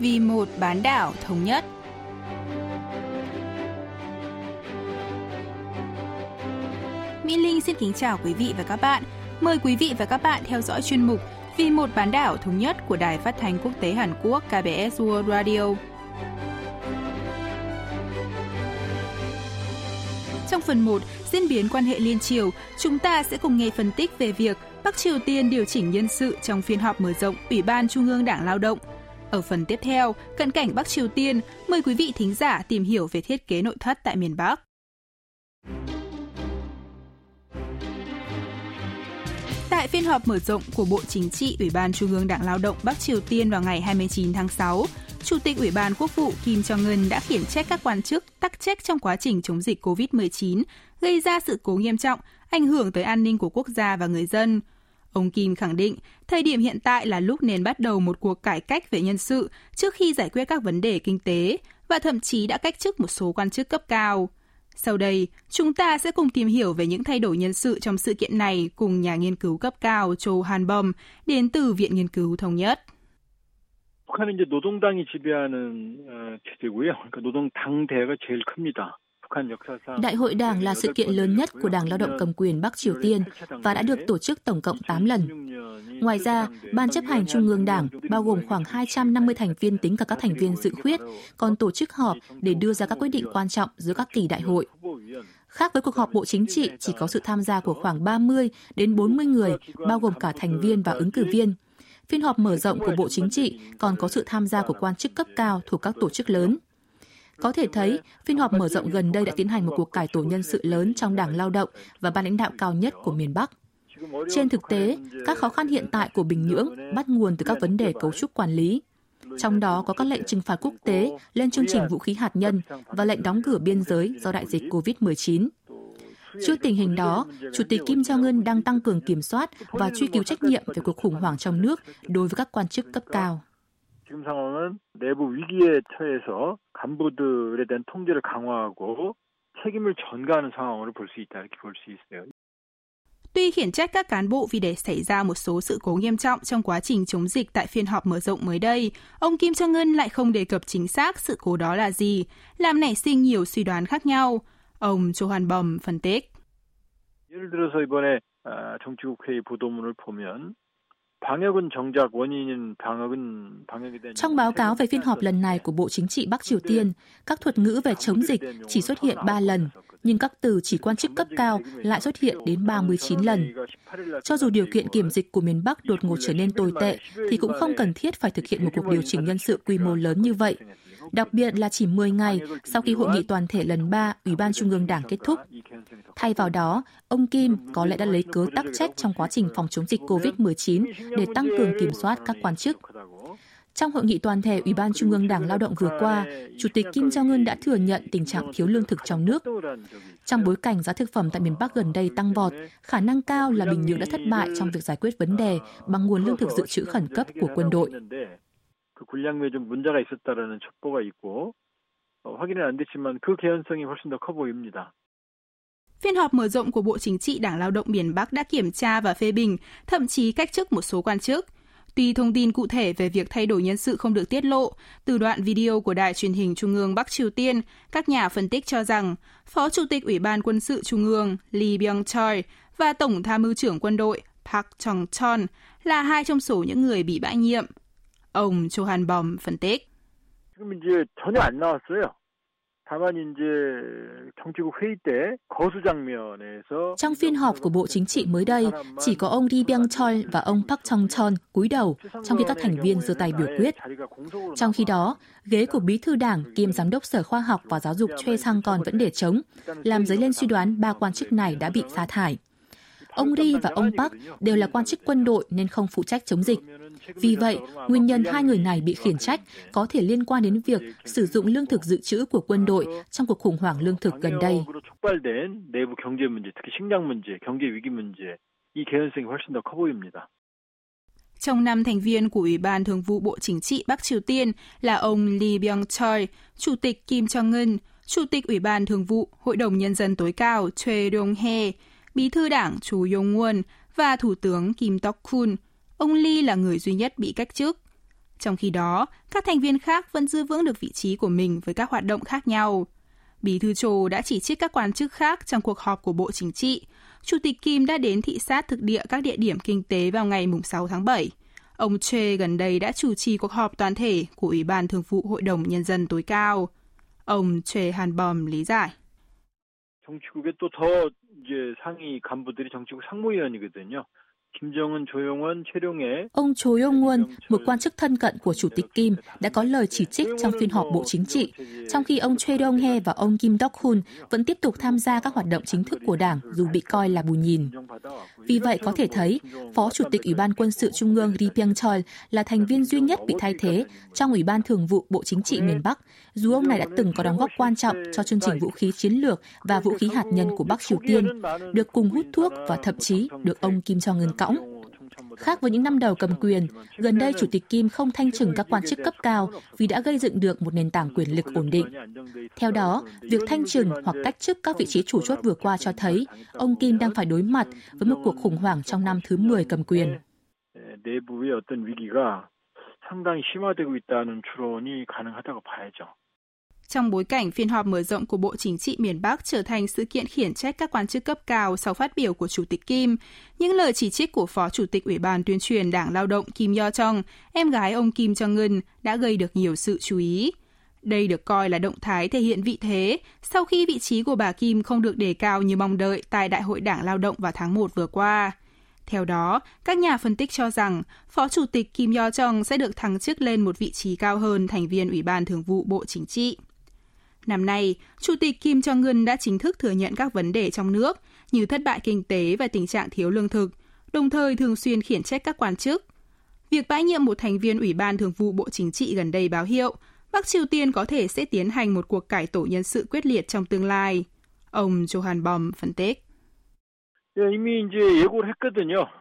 vì một bán đảo thống nhất. Mỹ Linh xin kính chào quý vị và các bạn. Mời quý vị và các bạn theo dõi chuyên mục Vì một bán đảo thống nhất của Đài Phát thanh Quốc tế Hàn Quốc KBS World Radio. Trong phần 1, diễn biến quan hệ liên triều, chúng ta sẽ cùng nghe phân tích về việc Bắc Triều Tiên điều chỉnh nhân sự trong phiên họp mở rộng Ủy ban Trung ương Đảng Lao động. Ở phần tiếp theo, cận cảnh Bắc Triều Tiên, mời quý vị thính giả tìm hiểu về thiết kế nội thất tại miền Bắc. Tại phiên họp mở rộng của Bộ Chính trị Ủy ban Trung ương Đảng Lao động Bắc Triều Tiên vào ngày 29 tháng 6, Chủ tịch Ủy ban Quốc vụ Kim Jong-un đã khiển trách các quan chức tắc trách trong quá trình chống dịch COVID-19, gây ra sự cố nghiêm trọng, ảnh hưởng tới an ninh của quốc gia và người dân. Ông Kim khẳng định, thời điểm hiện tại là lúc nên bắt đầu một cuộc cải cách về nhân sự trước khi giải quyết các vấn đề kinh tế và thậm chí đã cách chức một số quan chức cấp cao. Sau đây, chúng ta sẽ cùng tìm hiểu về những thay đổi nhân sự trong sự kiện này cùng nhà nghiên cứu cấp cao Châu Han Bom đến từ Viện Nghiên cứu Thống nhất. 북한은 이제 노동당이 지배하는 체제고요. 그러니까 노동 당대가 제일 큽니다. Đại hội Đảng là sự kiện lớn nhất của Đảng Lao động cầm quyền Bắc Triều Tiên và đã được tổ chức tổng cộng 8 lần. Ngoài ra, Ban chấp hành Trung ương Đảng, bao gồm khoảng 250 thành viên tính cả các thành viên dự khuyết, còn tổ chức họp để đưa ra các quyết định quan trọng giữa các kỳ đại hội. Khác với cuộc họp Bộ Chính trị chỉ có sự tham gia của khoảng 30 đến 40 người, bao gồm cả thành viên và ứng cử viên. Phiên họp mở rộng của Bộ Chính trị còn có sự tham gia của quan chức cấp cao thuộc các tổ chức lớn. Có thể thấy, phiên họp mở rộng gần đây đã tiến hành một cuộc cải tổ nhân sự lớn trong Đảng Lao động và ban lãnh đạo cao nhất của miền Bắc. Trên thực tế, các khó khăn hiện tại của Bình Nhưỡng bắt nguồn từ các vấn đề cấu trúc quản lý. Trong đó có các lệnh trừng phạt quốc tế lên chương trình vũ khí hạt nhân và lệnh đóng cửa biên giới do đại dịch COVID-19. Trước tình hình đó, Chủ tịch Kim Jong-un đang tăng cường kiểm soát và truy cứu trách nhiệm về cuộc khủng hoảng trong nước đối với các quan chức cấp cao. 지금 상황은 내부 위기에 처해서 간부들에 대한 통제를 강화하고 책임을 전가하는 상황으로 볼 수 있다 이렇게 볼 수 있어요. Tuy khiển trách các cán bộ vì để xảy ra một số sự cố nghiêm trọng trong quá trình chống dịch tại phiên họp mở rộng mới đây, ông Kim Jong-un lại không đề cập chính xác sự cố đó là gì, làm nảy sinh nhiều suy đoán khác nhau. Ông Cho Hoàn Bầm phân tích. 예를 들어서 이번에 정치국회의 보도문을 보면 trong báo cáo về phiên họp lần này của Bộ Chính trị Bắc Triều Tiên, các thuật ngữ về chống dịch chỉ xuất hiện 3 lần, nhưng các từ chỉ quan chức cấp cao lại xuất hiện đến 39 lần. Cho dù điều kiện kiểm dịch của miền Bắc đột ngột trở nên tồi tệ, thì cũng không cần thiết phải thực hiện một cuộc điều chỉnh nhân sự quy mô lớn như vậy. Đặc biệt là chỉ 10 ngày sau khi hội nghị toàn thể lần 3 Ủy ban Trung ương Đảng kết thúc. Thay vào đó, ông Kim có lẽ đã lấy cớ tắc trách trong quá trình phòng chống dịch COVID-19 để tăng cường kiểm soát các quan chức. Trong hội nghị toàn thể Ủy ban Trung ương Đảng Lao động vừa qua, Chủ tịch Kim Jong-un đã thừa nhận tình trạng thiếu lương thực trong nước. Trong bối cảnh giá thực phẩm tại miền Bắc gần đây tăng vọt, khả năng cao là Bình Nhưỡng đã thất bại trong việc giải quyết vấn đề bằng nguồn lương thực dự trữ khẩn cấp của quân đội. 그 군량에 좀 문제가 있었다라는 첩보가 있고 어, 확인은 안 됐지만 그 개연성이 훨씬 더 커 보입니다. Phiên họp mở rộng của Bộ Chính trị Đảng Lao động miền Bắc đã kiểm tra và phê bình, thậm chí cách chức một số quan chức. Tuy thông tin cụ thể về việc thay đổi nhân sự không được tiết lộ, từ đoạn video của Đài truyền hình Trung ương Bắc Triều Tiên, các nhà phân tích cho rằng Phó Chủ tịch Ủy ban Quân sự Trung ương Lee Byung-chol và Tổng tham mưu trưởng quân đội Park Chung-chon là hai trong số những người bị bãi nhiệm. Ông Johan Bom phân tích. 지금 이제 전혀 안 나왔어요. 다만 이제 정치국 회의 때 거수 장면에서 Trong phiên họp của Bộ Chính trị mới đây, chỉ có ông Lee Byung-chol và ông Park Chung-chon cúi đầu, trong khi các thành viên giơ tay biểu quyết. Trong khi đó, ghế của bí thư đảng kiêm giám đốc Sở Khoa học và Giáo dục Choi Sang-kon vẫn để trống, làm dấy lên suy đoán ba quan chức này đã bị sa thải. Ông Ri và ông Park đều là quan chức quân đội nên không phụ trách chống dịch. Vì vậy, nguyên nhân hai người này bị khiển trách có thể liên quan đến việc sử dụng lương thực dự trữ của quân đội trong cuộc khủng hoảng lương thực gần đây. Trong năm thành viên của Ủy ban Thường vụ Bộ Chính trị Bắc Triều Tiên là ông Lee Byung-chol, Chủ tịch Kim Jong-un, Chủ tịch Ủy ban Thường vụ Hội đồng Nhân dân tối cao Choi Dong-hee, Bí thư Đảng Chu Yong-won và Thủ tướng Kim Tok-kun – Ông Lee là người duy nhất bị cách chức. Trong khi đó, các thành viên khác vẫn giữ vững được vị trí của mình với các hoạt động khác nhau. Bí thư Trồ đã chỉ trích các quan chức khác trong cuộc họp của Bộ Chính trị. Chủ tịch Kim đã đến thị sát thực địa các địa điểm kinh tế vào ngày 6 tháng 7. Ông Che gần đây đã chủ trì cuộc họp toàn thể của Ủy ban Thường vụ Hội đồng Nhân dân tối cao. Ông Che Hanbom lý giải. 정치국에 또더 이제 상위 간부들이 정치국 상무위원이거든요. Ông Cho Yong-won, một quan chức thân cận của Chủ tịch Kim, đã có lời chỉ trích trong phiên họp Bộ Chính trị, trong khi ông Choi Dong-he và ông Kim Dok-hun vẫn tiếp tục tham gia các hoạt động chính thức của Đảng dù bị coi là bù nhìn. Vì vậy có thể thấy, Phó Chủ tịch Ủy ban Quân sự Trung ương Ri Byung-chol là thành viên duy nhất bị thay thế trong Ủy ban Thường vụ Bộ Chính trị miền Bắc, dù ông này đã từng có đóng góp quan trọng cho chương trình vũ khí chiến lược và vũ khí hạt nhân của Bắc Triều Tiên, được cùng hút thuốc và thậm chí được ông Kim Jong-un cõng. Khác với những năm đầu cầm quyền, gần đây Chủ tịch Kim không thanh trừng các quan chức cấp cao vì đã gây dựng được một nền tảng quyền lực ổn định. Theo đó, việc thanh trừng hoặc cách chức các vị trí chủ chốt vừa qua cho thấy ông Kim đang phải đối mặt với một cuộc khủng hoảng trong năm thứ 10 cầm quyền. 상당히 심화되고 있다는 추론이 가능하다고 봐야죠. Trong bối cảnh phiên họp mở rộng của Bộ Chính trị miền Bắc trở thành sự kiện khiển trách các quan chức cấp cao sau phát biểu của Chủ tịch Kim, những lời chỉ trích của Phó Chủ tịch Ủy ban tuyên truyền Đảng Lao động Kim Yo Chong, em gái ông Kim Jong Un, đã gây được nhiều sự chú ý. Đây được coi là động thái thể hiện vị thế sau khi vị trí của bà Kim không được đề cao như mong đợi tại Đại hội Đảng Lao động vào tháng 1 vừa qua. Theo đó, các nhà phân tích cho rằng Phó Chủ tịch Kim Yo Jong sẽ được thăng chức lên một vị trí cao hơn thành viên Ủy ban Thường vụ Bộ Chính trị Năm nay, Chủ tịch Kim Jong-un đã chính thức thừa nhận các vấn đề trong nước như thất bại kinh tế và tình trạng thiếu lương thực, đồng thời thường xuyên khiển trách các quan chức. Việc bãi nhiệm một thành viên Ủy ban Thường vụ Bộ Chính trị gần đây báo hiệu Bắc Triều Tiên có thể sẽ tiến hành một cuộc cải tổ nhân sự quyết liệt trong tương lai. Ông Johan Bom phân tích. 예, 이미 이제 예고를 했거든요.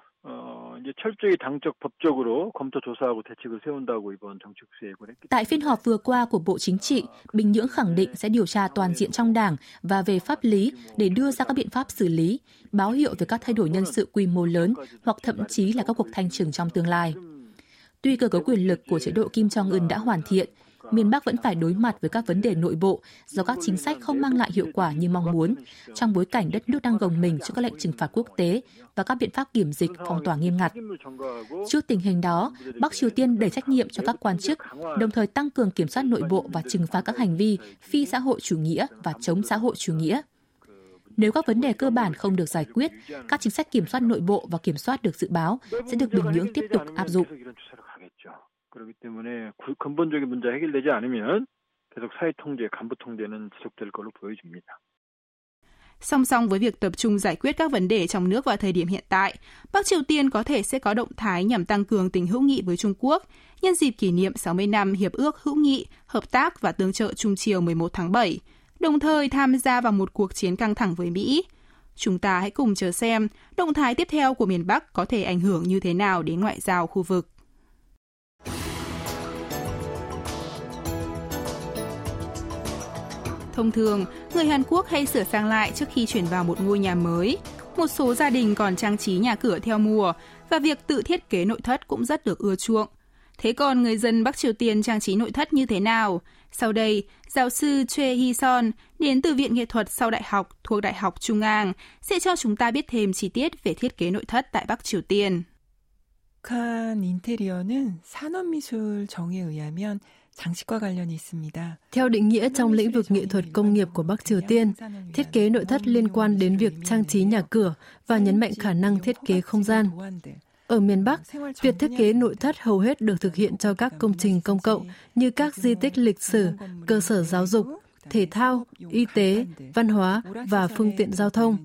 어, 이제 철저히 당적 법적으로 검토 조사하고 대책을 세운다고 이번 정치국수에 예고를 했기 Tại phiên họp vừa qua của Bộ Chính trị, Bình Nhưỡng khẳng định sẽ điều tra toàn diện trong Đảng và về pháp lý để đưa ra các biện pháp xử lý, báo hiệu về các thay đổi nhân sự quy mô lớn hoặc thậm chí là các cuộc thanh trừng trong tương lai. Tuy cơ cấu quyền lực của chế độ Kim Jong-un đã hoàn thiện, miền Bắc vẫn phải đối mặt với các vấn đề nội bộ do các chính sách không mang lại hiệu quả như mong muốn, trong bối cảnh đất nước đang gồng mình trước các lệnh trừng phạt quốc tế và các biện pháp kiểm dịch phong tỏa nghiêm ngặt. Trước tình hình đó, Bắc Triều Tiên đẩy trách nhiệm cho các quan chức, đồng thời tăng cường kiểm soát nội bộ và trừng phạt các hành vi phi xã hội chủ nghĩa và chống xã hội chủ nghĩa. Nếu các vấn đề cơ bản không được giải quyết, các chính sách kiểm soát nội bộ và kiểm soát được dự báo sẽ được Bình Nhưỡng tiếp tục áp dụng. 그렇기 때문에 근본적인 문제 해결되지 않으면 계속 사회 통제, 간부 통제는 지속될 걸로 보여집니다. Song song với việc tập trung giải quyết các vấn đề trong nước vào thời điểm hiện tại, Bắc Triều Tiên có thể sẽ có động thái nhằm tăng cường tình hữu nghị với Trung Quốc nhân dịp kỷ niệm 60 năm Hiệp ước hữu nghị, hợp tác và tương trợ Trung Triều 11 tháng 7, đồng thời tham gia vào một cuộc chiến căng thẳng với Mỹ. Chúng ta hãy cùng chờ xem động thái tiếp theo của miền Bắc có thể ảnh hưởng như thế nào đến ngoại giao khu vực. Thông thường, người Hàn Quốc hay sửa sang lại trước khi chuyển vào một ngôi nhà mới. Một số gia đình còn trang trí nhà cửa theo mùa và việc tự thiết kế nội thất cũng rất được ưa chuộng. Thế còn người dân Bắc Triều Tiên trang trí nội thất như thế nào? Sau đây, giáo sư Choi Hee Son đến từ Viện Nghệ thuật sau đại học thuộc Đại học Trung An sẽ cho chúng ta biết thêm chi tiết về thiết kế nội thất tại Bắc Triều Tiên. 북한 인테리어는 산업미술 정에 의하면 theo định nghĩa trong lĩnh vực nghệ thuật công nghiệp của Bắc Triều Tiên, thiết kế nội thất liên quan đến việc trang trí nhà cửa và nhấn mạnh khả năng thiết kế không gian. Ở miền Bắc, việc thiết kế nội thất hầu hết được thực hiện cho các công trình công cộng như các di tích lịch sử, cơ sở giáo dục, thể thao, y tế, văn hóa và phương tiện giao thông.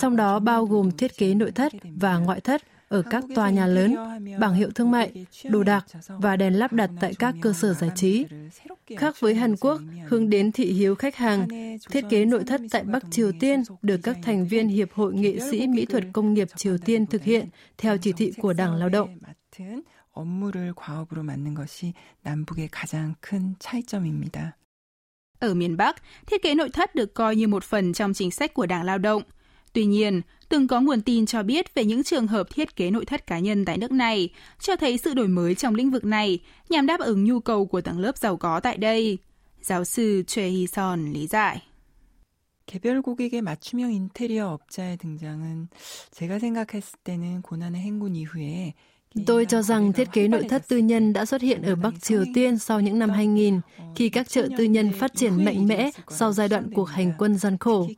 Trong đó bao gồm thiết kế nội thất và ngoại thất ở các tòa nhà lớn, bảng hiệu thương mại, đồ đạc và đèn lắp đặt tại các cơ sở giải trí. Khác với Hàn Quốc, hướng đến thị hiếu khách hàng, thiết kế nội thất tại Bắc Triều Tiên được các thành viên Hiệp hội Nghệ sĩ Mỹ thuật Công nghiệp Triều Tiên thực hiện theo chỉ thị của Đảng Lao động. 업무를 과업으로 맡는 것이 남북의 가장 큰 차이점입니다. Ở miền Bắc, thiết kế nội thất được coi như một phần trong chính sách của Đảng Lao động. Tuy nhiên, từng có nguồn tin cho biết về những trường hợp thiết kế nội thất cá nhân tại nước này, cho thấy sự đổi mới trong lĩnh vực này nhằm đáp ứng nhu cầu của tầng lớp giàu có tại đây. Giáo sư Choi Hee-son lý giải. 개별 고객의 맞춤형 인테리어 업자의 등장은 제가 생각했을 때는 고난의 행군 이후에 Tôi cho rằng thiết kế nội thất tư nhân đã xuất hiện ở Bắc Triều Tiên sau những năm 2000, khi các chợ tư nhân phát triển mạnh mẽ sau giai đoạn cuộc hành quân gian khổ.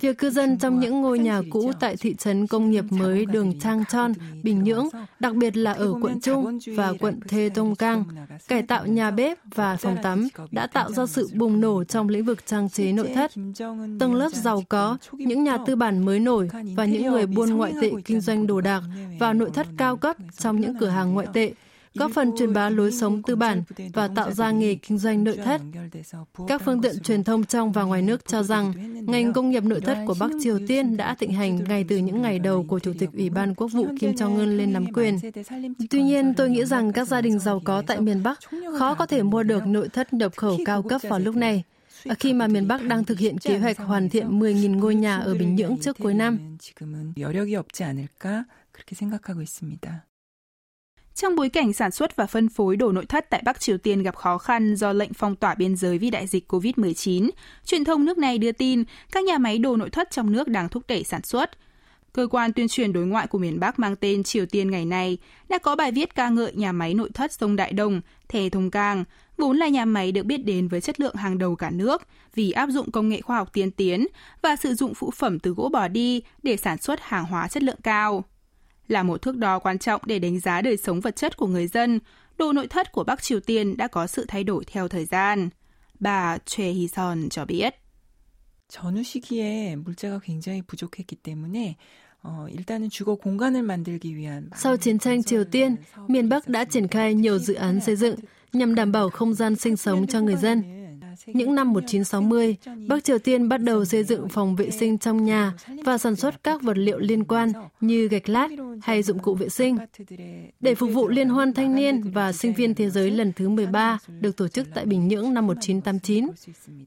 Việc cư dân trong những ngôi nhà cũ tại thị trấn công nghiệp mới đường Trang Chon, Bình Nhưỡng, đặc biệt là ở quận Trung và quận Thê Tông Cang, cải tạo nhà bếp và phòng tắm đã tạo ra sự bùng nổ trong lĩnh vực trang trí nội thất. Tầng lớp giàu có, những nhà tư bản mới nổi và những người buôn ngoại tệ kinh doanh đồ đạc và nội thất cao cấp trong những cửa hàng ngoại tệ, góp phần truyền bá lối sống tư bản và tạo ra nghề kinh doanh nội thất. Các phương tiện truyền thông trong và ngoài nước cho rằng ngành công nghiệp nội thất của Bắc Triều Tiên đã thịnh hành ngay từ những ngày đầu của Chủ tịch Ủy ban Quốc vụ Kim Jong-un lên nắm quyền. Tuy nhiên, tôi nghĩ rằng các gia đình giàu có tại miền Bắc khó có thể mua được nội thất nhập khẩu cao cấp vào lúc này khi mà miền Bắc đang thực hiện kế hoạch hoàn thiện 10.000 ngôi nhà ở Bình Nhưỡng trước cuối năm. Trong bối cảnh sản xuất và phân phối đồ nội thất tại Bắc Triều Tiên gặp khó khăn do lệnh phong tỏa biên giới vì đại dịch COVID-19, truyền thông nước này đưa tin các nhà máy đồ nội thất trong nước đang thúc đẩy sản xuất. Cơ quan tuyên truyền đối ngoại của miền Bắc mang tên Triều Tiên ngày nay đã có bài viết ca ngợi nhà máy nội thất sông Đại Đồng, Thề Thông Cang, vốn là nhà máy được biết đến với chất lượng hàng đầu cả nước vì áp dụng công nghệ khoa học tiên tiến và sử dụng phụ phẩm từ gỗ bỏ đi để sản xuất hàng hóa chất lượng cao là một thước đo quan trọng để đánh giá đời sống vật chất của người dân, đồ nội thất của Bắc Triều Tiên đã có sự thay đổi theo thời gian. Bà Choi Hee-son cho biết. 전후 시기에 물자가 굉장히 부족했기 때문에 어, 일단은 주거 공간을 만들기 위한 Sau chiến tranh Triều Tiên, miền Bắc đã triển khai nhiều dự án xây dựng nhằm đảm bảo không gian sinh sống cho người dân. Những năm 1960, Bắc Triều Tiên bắt đầu xây dựng phòng vệ sinh trong nhà và sản xuất các vật liệu liên quan như gạch lát hay dụng cụ vệ sinh. Để phục vụ Liên hoan thanh niên và sinh viên thế giới lần thứ 13 được tổ chức tại Bình Nhưỡng năm 1989,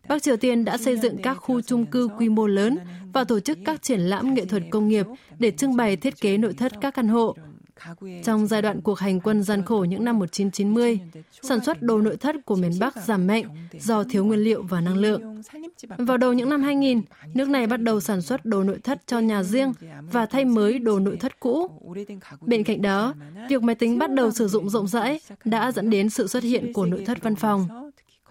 Bắc Triều Tiên đã xây dựng các khu chung cư quy mô lớn và tổ chức các triển lãm nghệ thuật công nghiệp để trưng bày thiết kế nội thất các căn hộ. Trong giai đoạn cuộc hành quân gian khổ những năm 1990, sản xuất đồ nội thất của miền Bắc giảm mạnh do thiếu nguyên liệu và năng lượng. Vào đầu những năm 2000, nước này bắt đầu sản xuất đồ nội thất cho nhà riêng và thay mới đồ nội thất cũ. Bên cạnh đó, việc máy tính bắt đầu sử dụng rộng rãi đã dẫn đến sự xuất hiện của nội thất văn phòng.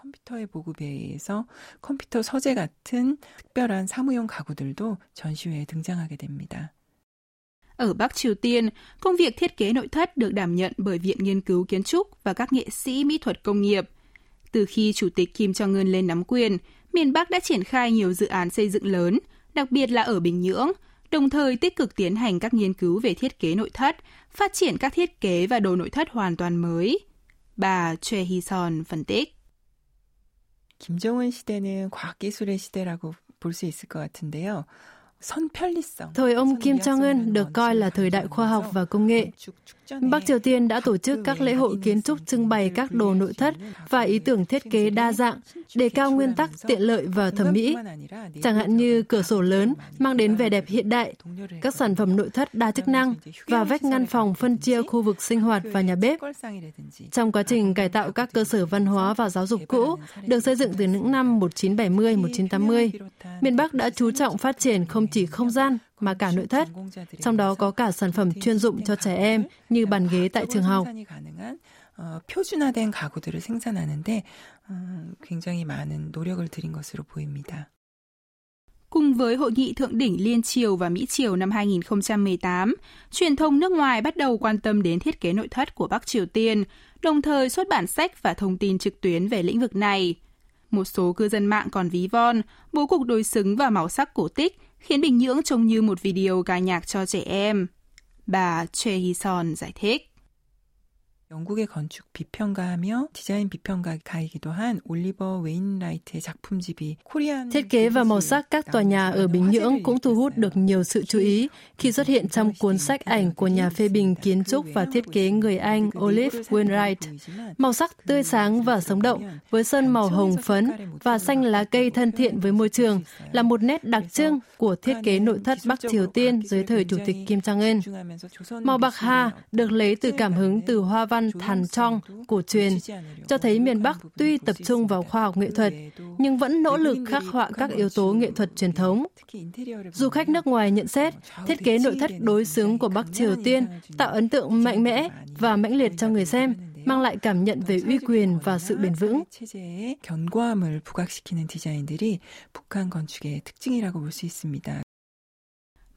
컴퓨터의 보급에 의해서 컴퓨터 서재 같은 특별한 사무용 가구들도 전시회에 등장하게 됩니다. Ở Bắc Triều Tiên, công việc thiết kế nội thất được đảm nhận bởi Viện Nghiên cứu Kiến trúc và các nghệ sĩ mỹ thuật công nghiệp. Từ khi Chủ tịch Kim Jong-un lên nắm quyền, miền Bắc đã triển khai nhiều dự án xây dựng lớn, đặc biệt là ở Bình Nhưỡng, đồng thời tích cực tiến hành các nghiên cứu về thiết kế nội thất, phát triển các thiết kế và đồ nội thất hoàn toàn mới. Bà Choi Hee-son phân tích. 김정은 시대는 과학기술의 시대라고 볼 수 있을 것 같은데요. Thời ông Kim Jong-un được coi là thời đại khoa học và công nghệ. Bắc Triều Tiên đã tổ chức các lễ hội kiến trúc trưng bày các đồ nội thất và ý tưởng thiết kế đa dạng, đề cao nguyên tắc tiện lợi và thẩm mỹ. Chẳng hạn như cửa sổ lớn mang đến vẻ đẹp hiện đại, các sản phẩm nội thất đa chức năng và vách ngăn phòng phân chia khu vực sinh hoạt và nhà bếp. Trong quá trình cải tạo các cơ sở văn hóa và giáo dục cũ được xây dựng từ những năm 1970-1980, miền Bắc đã chú trọng phát triển không chỉ không gian mà cả nội thất, trong đó có cả sản phẩm chuyên dụng cho trẻ em như bàn ghế tại trường học. 표준화된 가구들을 생산하는데 굉장히 많은 노력을 들인 것으로 보입니다. Cùng với hội nghị thượng đỉnh Liên Triều và Mỹ Triều năm 2018, truyền thông nước ngoài bắt đầu quan tâm đến thiết kế nội thất của Bắc Triều Tiên, đồng thời xuất bản sách và thông tin trực tuyến về lĩnh vực này. Một số cư dân mạng còn ví von, bố cục đối xứng và màu sắc cổ tích khiến Bình Nhưỡng trông như một video ca nhạc cho trẻ em. Bà Choi Hee-son giải thích. 영국의 건축 비평가하며 디자인 비평가가이기도 한 올리버 웨인라이트의 작품집이 코리안 Thiết kế và màu sắc các tòa nhà ở Bình Nhưỡng cũng thu hút được nhiều sự chú ý khi xuất hiện trong cuốn sách ảnh của nhà phê bình kiến trúc và thiết kế người Anh Olive Wainwright. Màu sắc tươi sáng và sống động với sơn màu hồng phấn và xanh lá cây thân thiện với môi trường là một nét đặc trưng của thiết kế nội thất Bắc Triều Tiên dưới thời Chủ tịch Kim Jong-un. Màu bạc hà được lấy từ cảm hứng từ hoa văn văn Thàn Trong cổ truyền, cho thấy miền Bắc tuy tập trung vào khoa học nghệ thuật, nhưng vẫn nỗ lực khắc họa các yếu tố nghệ thuật truyền thống. Du khách nước ngoài nhận xét, thiết kế nội thất đối xứng của Bắc Triều Tiên tạo ấn tượng mạnh mẽ và mãnh liệt cho người xem, mang lại cảm nhận về uy quyền và sự bền vững. 견고함을 부각시키는 디자인들이 북한 건축의 특징이라고 볼 수 있습니다.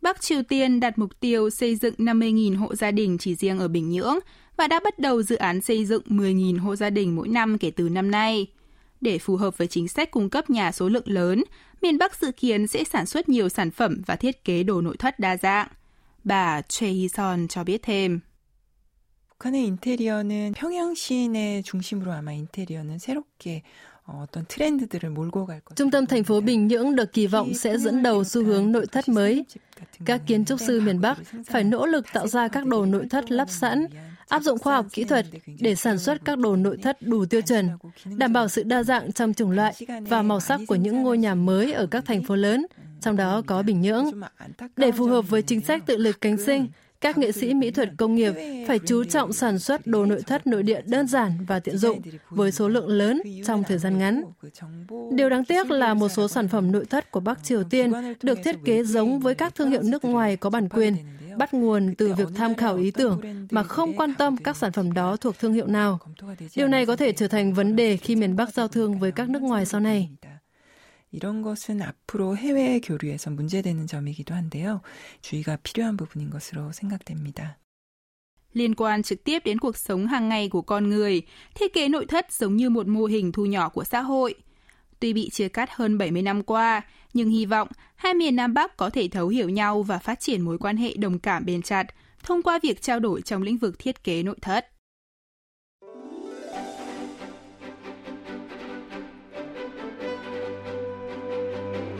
Bắc Triều Tiên đặt mục tiêu xây dựng 50.000 hộ gia đình chỉ riêng ở Bình Nhưỡng và đã bắt đầu dự án xây dựng 10.000 hộ gia đình mỗi năm kể từ năm nay. Để phù hợp với chính sách cung cấp nhà số lượng lớn, miền Bắc dự kiến sẽ sản xuất nhiều sản phẩm và thiết kế đồ nội thất đa dạng. Bà Choi Hee-son cho biết thêm. 북한의 인테리어는 평양 시내 중심으로 아마 인테리어는 새롭게 Trung tâm thành phố Bình Nhưỡng được kỳ vọng sẽ dẫn đầu xu hướng nội thất mới. Các kiến trúc sư miền Bắc phải nỗ lực tạo ra các đồ nội thất lắp sẵn, áp dụng khoa học kỹ thuật để sản xuất các đồ nội thất đủ tiêu chuẩn, đảm bảo sự đa dạng trong chủng loại và màu sắc của những ngôi nhà mới ở các thành phố lớn, trong đó có Bình Nhưỡng. Để phù hợp với chính sách tự lực cánh sinh, các nghệ sĩ mỹ thuật công nghiệp phải chú trọng sản xuất đồ nội thất nội địa đơn giản và tiện dụng với số lượng lớn trong thời gian ngắn. Điều đáng tiếc là một số sản phẩm nội thất của Bắc Triều Tiên được thiết kế giống với các thương hiệu nước ngoài có bản quyền, bắt nguồn từ việc tham khảo ý tưởng mà không quan tâm các sản phẩm đó thuộc thương hiệu nào. Điều này có thể trở thành vấn đề khi miền Bắc giao thương với các nước ngoài sau này. 이런 것은 앞으로 해외 교류에서 문제되는 점이기도 한데요. 주의가 필요한 부분인 것으로 생각됩니다. Liên quan trực tiếp đến cuộc sống hàng ngày của con người, thiết kế nội thất giống như một mô hình thu nhỏ của xã hội. Tuy bị chia cắt hơn 70 năm qua, nhưng hy vọng hai miền Nam Bắc có thể thấu hiểu nhau và phát triển mối quan hệ đồng cảm bền chặt thông qua việc trao đổi trong lĩnh vực thiết kế nội thất.